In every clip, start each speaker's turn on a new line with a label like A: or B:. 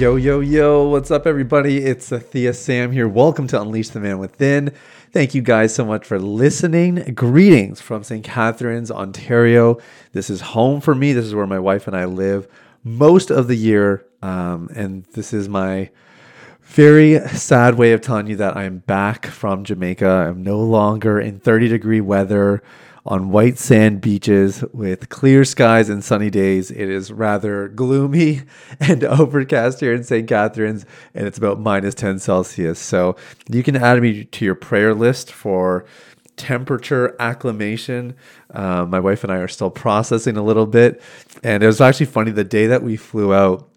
A: Yo, yo, yo, what's up, everybody? It's Sathiya Sam here. Welcome to Unleash the Man Within. Thank you guys so much for listening. Greetings from St. Catharines, Ontario. This is home for me. This is where my wife and I live most of the year. Um, and this is my very sad way of telling you that I'm back from Jamaica. I'm no longer in 30 degree weather on white sand beaches with clear skies and sunny days. It is rather gloomy and overcast here in St. Catharines, and it's about minus 10 Celsius. So you can add me to your prayer list for temperature acclimation. Uh, my wife and I are still processing a little bit, and it was actually funny the day that we flew out.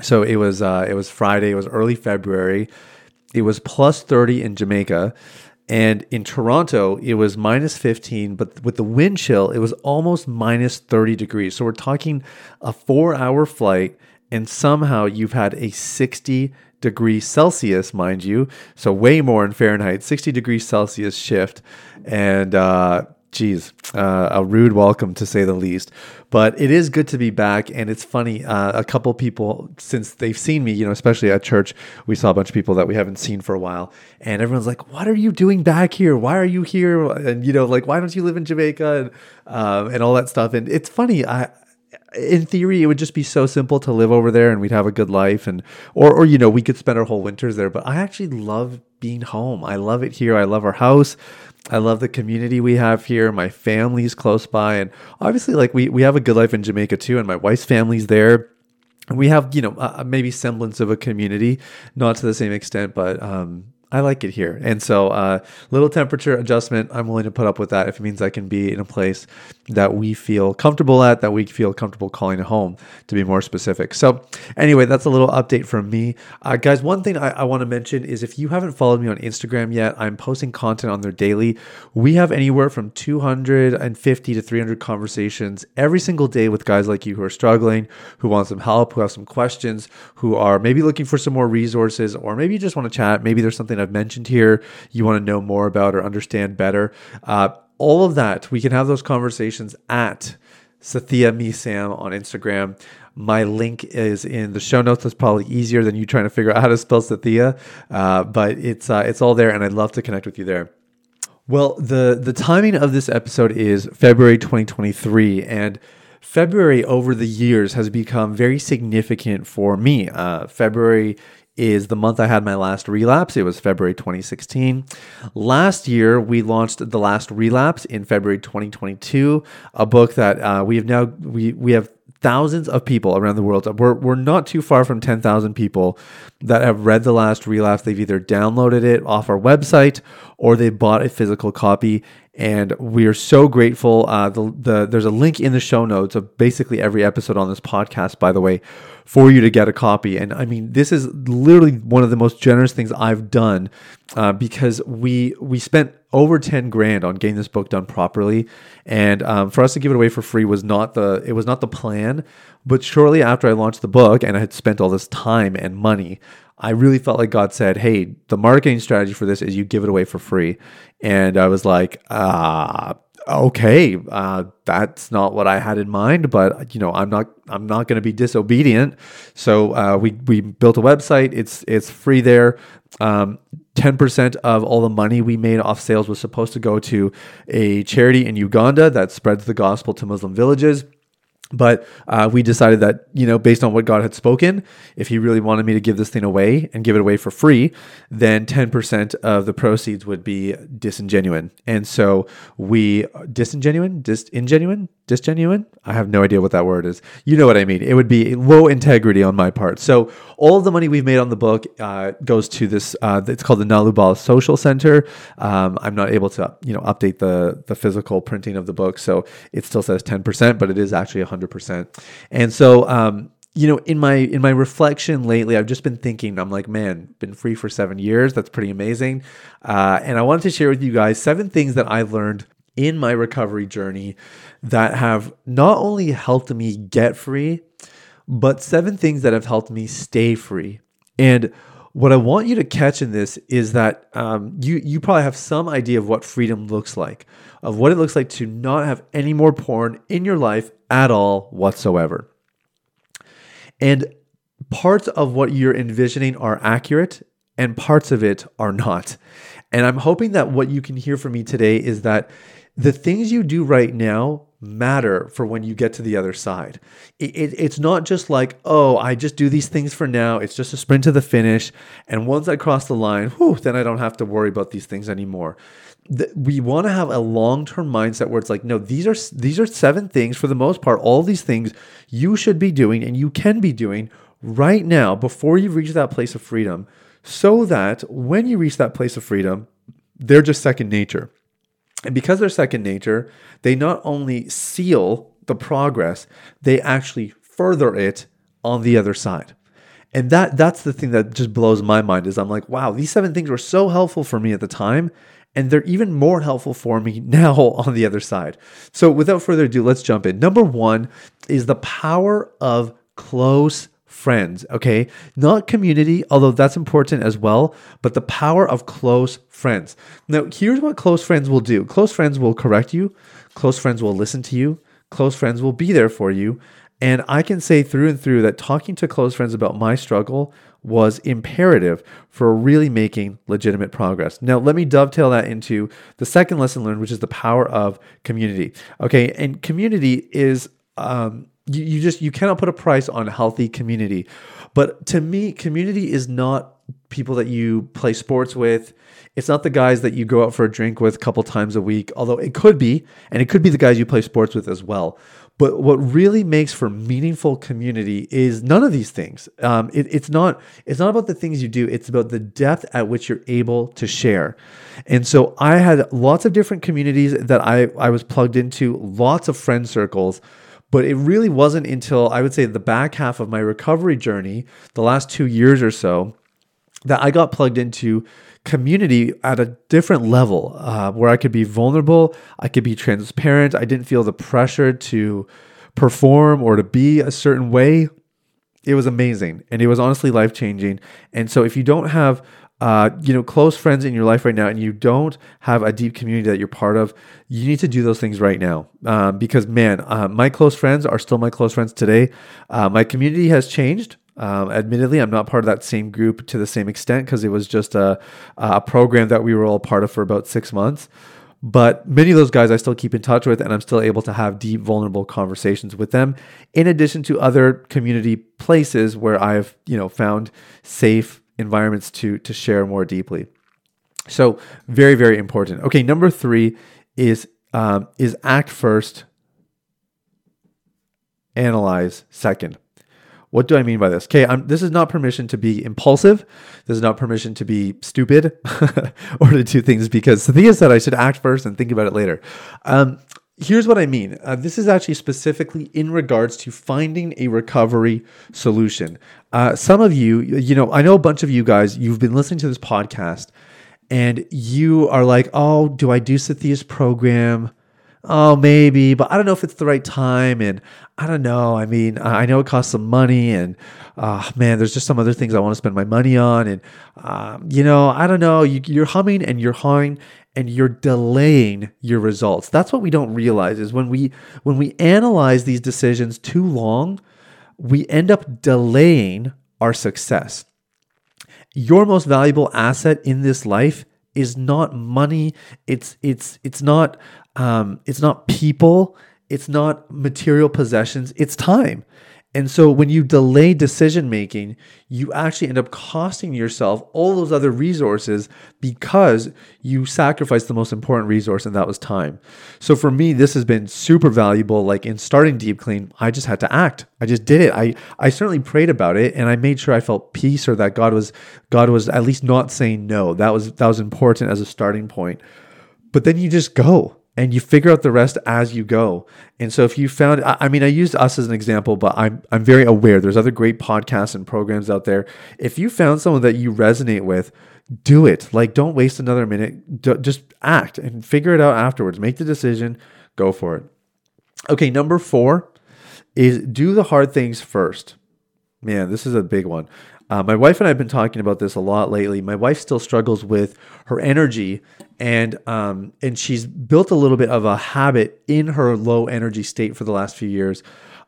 A: So it was uh, it was Friday. It was early February. It was plus 30 in Jamaica. And in Toronto, it was minus 15, but with the wind chill, it was almost minus 30 degrees. So we're talking a four hour flight, and somehow you've had a 60 degree Celsius, mind you. So way more in Fahrenheit, 60 degrees Celsius shift. And, uh, geez, uh, a rude welcome to say the least. But it is good to be back, and it's funny. Uh, a couple people, since they've seen me, you know, especially at church, we saw a bunch of people that we haven't seen for a while, and everyone's like, "What are you doing back here? Why are you here?" And you know, like, "Why don't you live in Jamaica?" and um, and all that stuff. And it's funny. I in theory, it would just be so simple to live over there and we'd have a good life and or or you know, we could spend our whole winters there. But I actually love being home. I love it here. I love our house. I love the community we have here. My family's close by, and obviously, like we we have a good life in Jamaica too, and my wife's family's there. And we have, you know, uh, maybe semblance of a community, not to the same extent, but um, I like it here. And so, uh, little temperature adjustment, I'm willing to put up with that if it means I can be in a place that we feel comfortable at, that we feel comfortable calling a home, to be more specific. So, anyway, that's a little update from me. Uh, guys, one thing I, I want to mention is if you haven't followed me on Instagram yet, I'm posting content on there daily. We have anywhere from 250 to 300 conversations every single day with guys like you who are struggling, who want some help, who have some questions, who are maybe looking for some more resources, or maybe you just want to chat. Maybe there's something I've mentioned here you want to know more about or understand better. Uh, all of that, we can have those conversations at Sathya Me Sam on Instagram. My link is in the show notes. That's probably easier than you trying to figure out how to spell Sathiya, uh, but it's uh, it's all there, and I'd love to connect with you there. Well, the the timing of this episode is February 2023, and February over the years has become very significant for me. Uh, February is the month I had my last relapse. It was February 2016. Last year, we launched The Last Relapse in February 2022, a book that uh, we have now, we, we have thousands of people around the world. We're, we're not too far from 10,000 people that have read The Last Relapse. They've either downloaded it off our website or they bought a physical copy and we are so grateful. Uh, the, the there's a link in the show notes of basically every episode on this podcast, by the way, for you to get a copy. And I mean, this is literally one of the most generous things I've done uh, because we we spent over 10 grand on getting this book done properly and um, for us to give it away for free was not the it was not the plan but shortly after i launched the book and i had spent all this time and money I really felt like God said, Hey, the marketing strategy for this is you give it away for free. And I was like, uh, okay, uh, that's not what I had in mind, but you know, I'm not, I'm not going to be disobedient. So, uh, we, we built a website. It's, it's free there. Um, 10% of all the money we made off sales was supposed to go to a charity in Uganda that spreads the gospel to Muslim villages. But uh, we decided that, you know, based on what God had spoken, if He really wanted me to give this thing away and give it away for free, then 10% of the proceeds would be disingenuine. And so we, disingenuine, disingenuine, disgenuine? I have no idea what that word is. You know what I mean. It would be low integrity on my part. So all the money we've made on the book uh, goes to this, uh, it's called the Nalubal Social Center. Um, I'm not able to, you know, update the, the physical printing of the book. So it still says 10%, but it is actually 100 100%. And so, um, you know, in my in my reflection lately, I've just been thinking. I'm like, man, been free for seven years. That's pretty amazing. Uh, and I wanted to share with you guys seven things that I've learned in my recovery journey that have not only helped me get free, but seven things that have helped me stay free. And what I want you to catch in this is that um, you you probably have some idea of what freedom looks like, of what it looks like to not have any more porn in your life at all whatsoever. And parts of what you're envisioning are accurate, and parts of it are not. And I'm hoping that what you can hear from me today is that the things you do right now matter for when you get to the other side. It, it, it's not just like, oh, I just do these things for now. It's just a sprint to the finish. And once I cross the line, whew, then I don't have to worry about these things anymore. We want to have a long-term mindset where it's like, no, these are these are seven things for the most part. All these things you should be doing and you can be doing right now before you reach that place of freedom, so that when you reach that place of freedom, they're just second nature. And because they're second nature, they not only seal the progress, they actually further it on the other side. And that that's the thing that just blows my mind is I'm like, wow, these seven things were so helpful for me at the time, and they're even more helpful for me now on the other side. So without further ado, let's jump in. Number 1 is the power of close friends, okay? Not community, although that's important as well, but the power of close friends. Now, here's what close friends will do close friends will correct you, close friends will listen to you, close friends will be there for you. And I can say through and through that talking to close friends about my struggle was imperative for really making legitimate progress. Now, let me dovetail that into the second lesson learned, which is the power of community. Okay, and community is um, you, you just you cannot put a price on healthy community but to me community is not people that you play sports with it's not the guys that you go out for a drink with a couple times a week although it could be and it could be the guys you play sports with as well but what really makes for meaningful community is none of these things. Um, it, it's not. It's not about the things you do. It's about the depth at which you're able to share. And so I had lots of different communities that I I was plugged into, lots of friend circles but it really wasn't until I would say the back half of my recovery journey, the last two years or so, that I got plugged into community at a different level uh, where I could be vulnerable, I could be transparent. I didn't feel the pressure to perform or to be a certain way. It was amazing and it was honestly life changing. And so, if you don't have uh, you know, close friends in your life right now, and you don't have a deep community that you're part of, you need to do those things right now. Um, because man, uh, my close friends are still my close friends today. Uh, my community has changed. Um, admittedly, I'm not part of that same group to the same extent because it was just a, a program that we were all part of for about six months. But many of those guys I still keep in touch with, and I'm still able to have deep, vulnerable conversations with them. In addition to other community places where I've, you know, found safe environments to to share more deeply. So very very important. Okay, number three is um, is act first, analyze second. What do I mean by this? Okay, I'm, this is not permission to be impulsive. This is not permission to be stupid or to do things because Sathiya said I should act first and think about it later. Um, here's what I mean. Uh, this is actually specifically in regards to finding a recovery solution. Uh, some of you, you know, I know a bunch of you guys, you've been listening to this podcast and you are like, oh, do I do Sathiya's program? Oh, maybe, but I don't know if it's the right time. And I don't know. I mean, I know it costs some money, and uh, man, there's just some other things I want to spend my money on. And, um, you know, I don't know. You, you're humming and you're hawing, and you're delaying your results. That's what we don't realize is when we when we analyze these decisions too long, we end up delaying our success. Your most valuable asset in this life is not money. It's it's it's not um, it's not people. It's not material possessions. It's time. And so when you delay decision making, you actually end up costing yourself all those other resources because you sacrificed the most important resource, and that was time. So for me, this has been super valuable. Like in starting Deep Clean, I just had to act. I just did it. I, I certainly prayed about it and I made sure I felt peace or that God was God was at least not saying no. That was that was important as a starting point. But then you just go and you figure out the rest as you go. And so if you found, I, mean, I used us as an example, but I'm I'm very aware there's other great podcasts and programs out there. If you found someone that you resonate with, do it. Like, don't waste another minute. D- just act and figure it out afterwards. Make the decision. Go for it. Okay, number four is do the hard things first. Man, this is a big one. Uh, my wife and I have been talking about this a lot lately. My wife still struggles with her energy, and um, and she's built a little bit of a habit in her low energy state for the last few years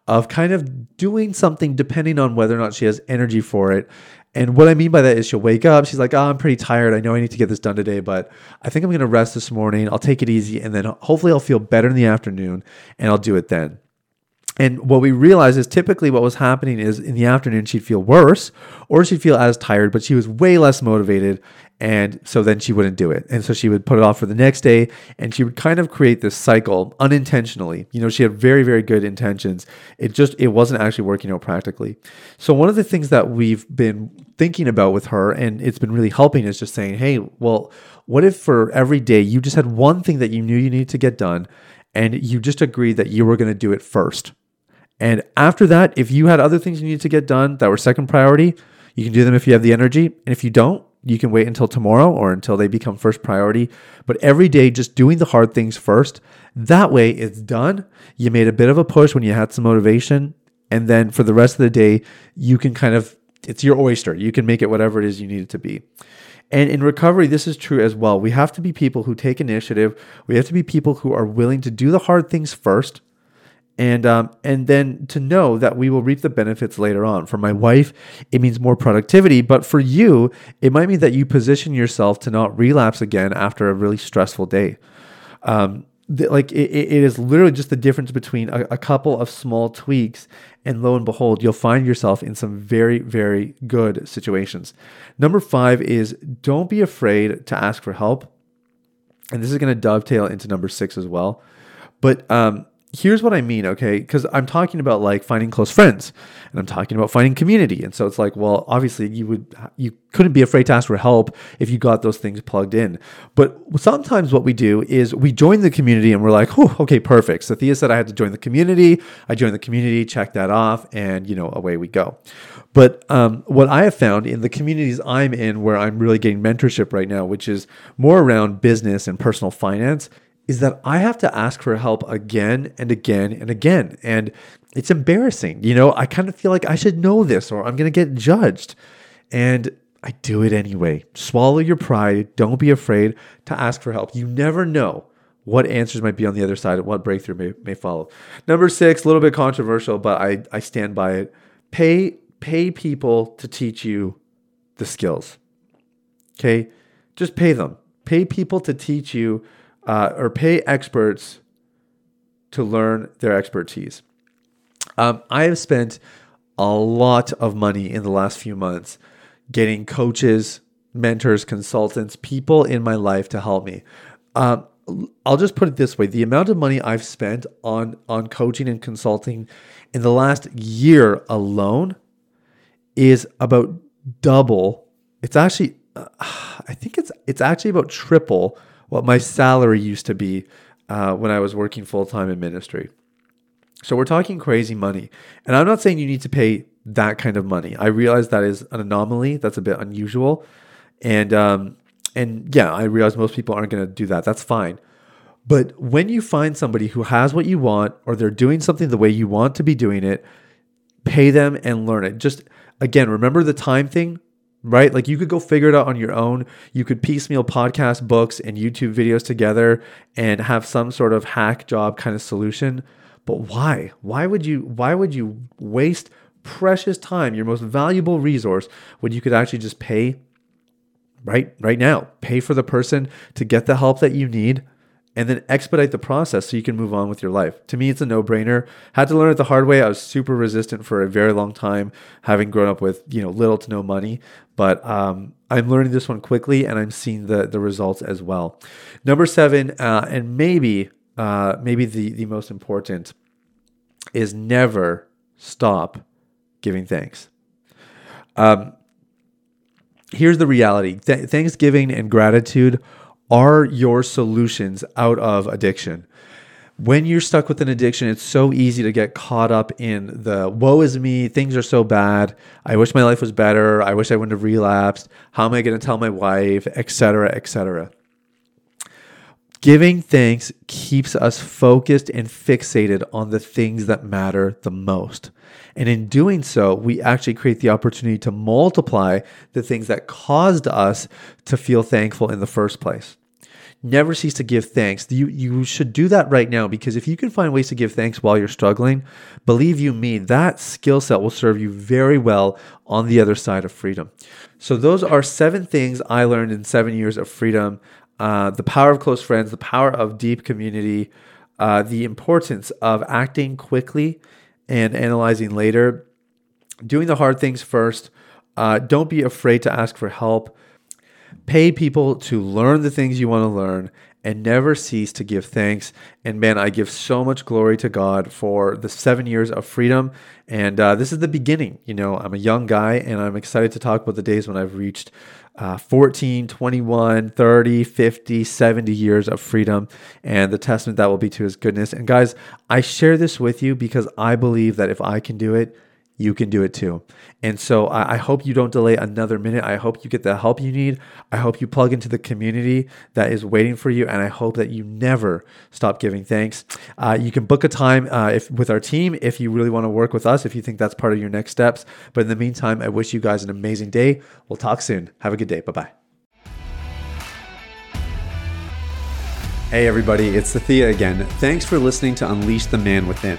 A: of kind of doing something depending on whether or not she has energy for it. And what I mean by that is she'll wake up, she's like, oh, I'm pretty tired. I know I need to get this done today, but I think I'm going to rest this morning. I'll take it easy. And then hopefully I'll feel better in the afternoon and I'll do it then. And what we realized is typically what was happening is in the afternoon she'd feel worse or she'd feel as tired, but she was way less motivated. And so then she wouldn't do it. And so she would put it off for the next day and she would kind of create this cycle unintentionally. You know, she had very, very good intentions. It just, it wasn't actually working out practically. So one of the things that we've been thinking about with her and it's been really helping is just saying, hey, well, what if for every day you just had one thing that you knew you needed to get done and you just agreed that you were going to do it first? And after that, if you had other things you needed to get done that were second priority, you can do them if you have the energy. And if you don't, you can wait until tomorrow or until they become first priority. But every day, just doing the hard things first. That way, it's done. You made a bit of a push when you had some motivation. And then for the rest of the day, you can kind of, it's your oyster. You can make it whatever it is you need it to be. And in recovery, this is true as well. We have to be people who take initiative. We have to be people who are willing to do the hard things first and um, and then to know that we will reap the benefits later on. For my wife, it means more productivity, but for you, it might mean that you position yourself to not relapse again after a really stressful day. Um, like it, it is literally just the difference between a, a couple of small tweaks, and lo and behold, you'll find yourself in some very very good situations. Number five is don't be afraid to ask for help, and this is going to dovetail into number six as well. But um, here's what I mean, okay? Because I'm talking about like finding close friends and I'm talking about finding community. And so it's like, well, obviously you would you couldn't be afraid to ask for help if you got those things plugged in. But sometimes what we do is we join the community and we're like, oh, okay, perfect. Sathiya said I had to join the community. I joined the community, check that off, and you know, away we go. But um, what I have found in the communities I'm in, where I'm really getting mentorship right now, which is more around business and personal finance, is that I have to ask for help again and again and again. And it's embarrassing. You know, I kind of feel like I should know this or I'm going to get judged. And I do it anyway. Swallow your pride. Don't be afraid to ask for help. You never know what answers might be on the other side and what breakthrough may, may follow. Number six, a little bit controversial, but I, I stand by it. Pay pay people to teach you the skills. Okay? Just pay them. Pay people to teach you uh, or pay experts to learn their expertise. Um, I have spent a lot of money in the last few months getting coaches, mentors, consultants, people in my life to help me. Um, I'll just put it this way: the amount of money I've spent on on coaching and consulting in the last year alone is about double. It's actually, uh, I think it's it's actually about triple what my salary used to be uh, when I was working full time in ministry. So we're talking crazy money. And I'm not saying you need to pay that kind of money. I realize that is an anomaly. That's a bit unusual. And um, and yeah, I realize most people aren't going to do that. That's fine. But when you find somebody who has what you want or they're doing something the way you want to be doing it, pay them and learn it. Just again, remember the time thing right? Like you could go figure it out on your own. You could piecemeal podcast, books, and YouTube videos together and have some sort of hack job kind of solution. But why? Why would you why would you waste precious time, your most valuable resource, when you could actually just pay right right now, pay for the person to get the help that you need and then expedite the process so you can move on with your life. To me, it's a no brainer. Had to learn it the hard way. I was super resistant for a very long time, having grown up with you know little to no money. But um, I'm learning this one quickly, and I'm seeing the the results as well. Number seven, uh, and maybe uh, maybe the the most important, is never stop giving thanks. Um, here's the reality: Th- Thanksgiving and gratitude are your solutions out of addiction. When you're stuck with an addiction, it's so easy to get caught up in the woe is me, things are so bad. I wish my life was better. I wish I wouldn't have relapsed. How am I going to tell my wife, etc., etc. Giving thanks keeps us focused and fixated on the things that matter the most. And in doing so, we actually create the opportunity to multiply the things that caused us to feel thankful in the first place. Never cease to give thanks. You, you should do that right now because if you can find ways to give thanks while you're struggling, believe you me, that skill set will serve you very well on the other side of freedom. So, those are seven things I learned in seven years of freedom uh, the power of close friends, the power of deep community, uh, the importance of acting quickly and analyzing later, doing the hard things first. Uh, don't be afraid to ask for help. Pay people to learn the things you want to learn and never cease to give thanks. And man, I give so much glory to God for the seven years of freedom. And uh, this is the beginning. You know, I'm a young guy and I'm excited to talk about the days when I've reached uh, 14, 21, 30, 50, 70 years of freedom and the testament that will be to his goodness. And guys, I share this with you because I believe that if I can do it, you can do it too. And so I, hope you don't delay another minute. I hope you get the help you need. I hope you plug into the community that is waiting for you. And I hope that you never stop giving thanks. Uh, you can book a time uh, if, with our team if you really want to work with us, if you think that's part of your next steps. But in the meantime, I wish you guys an amazing day. We'll talk soon. Have a good day. Bye bye. Hey, everybody, it's Thea again. Thanks for listening to Unleash the Man Within.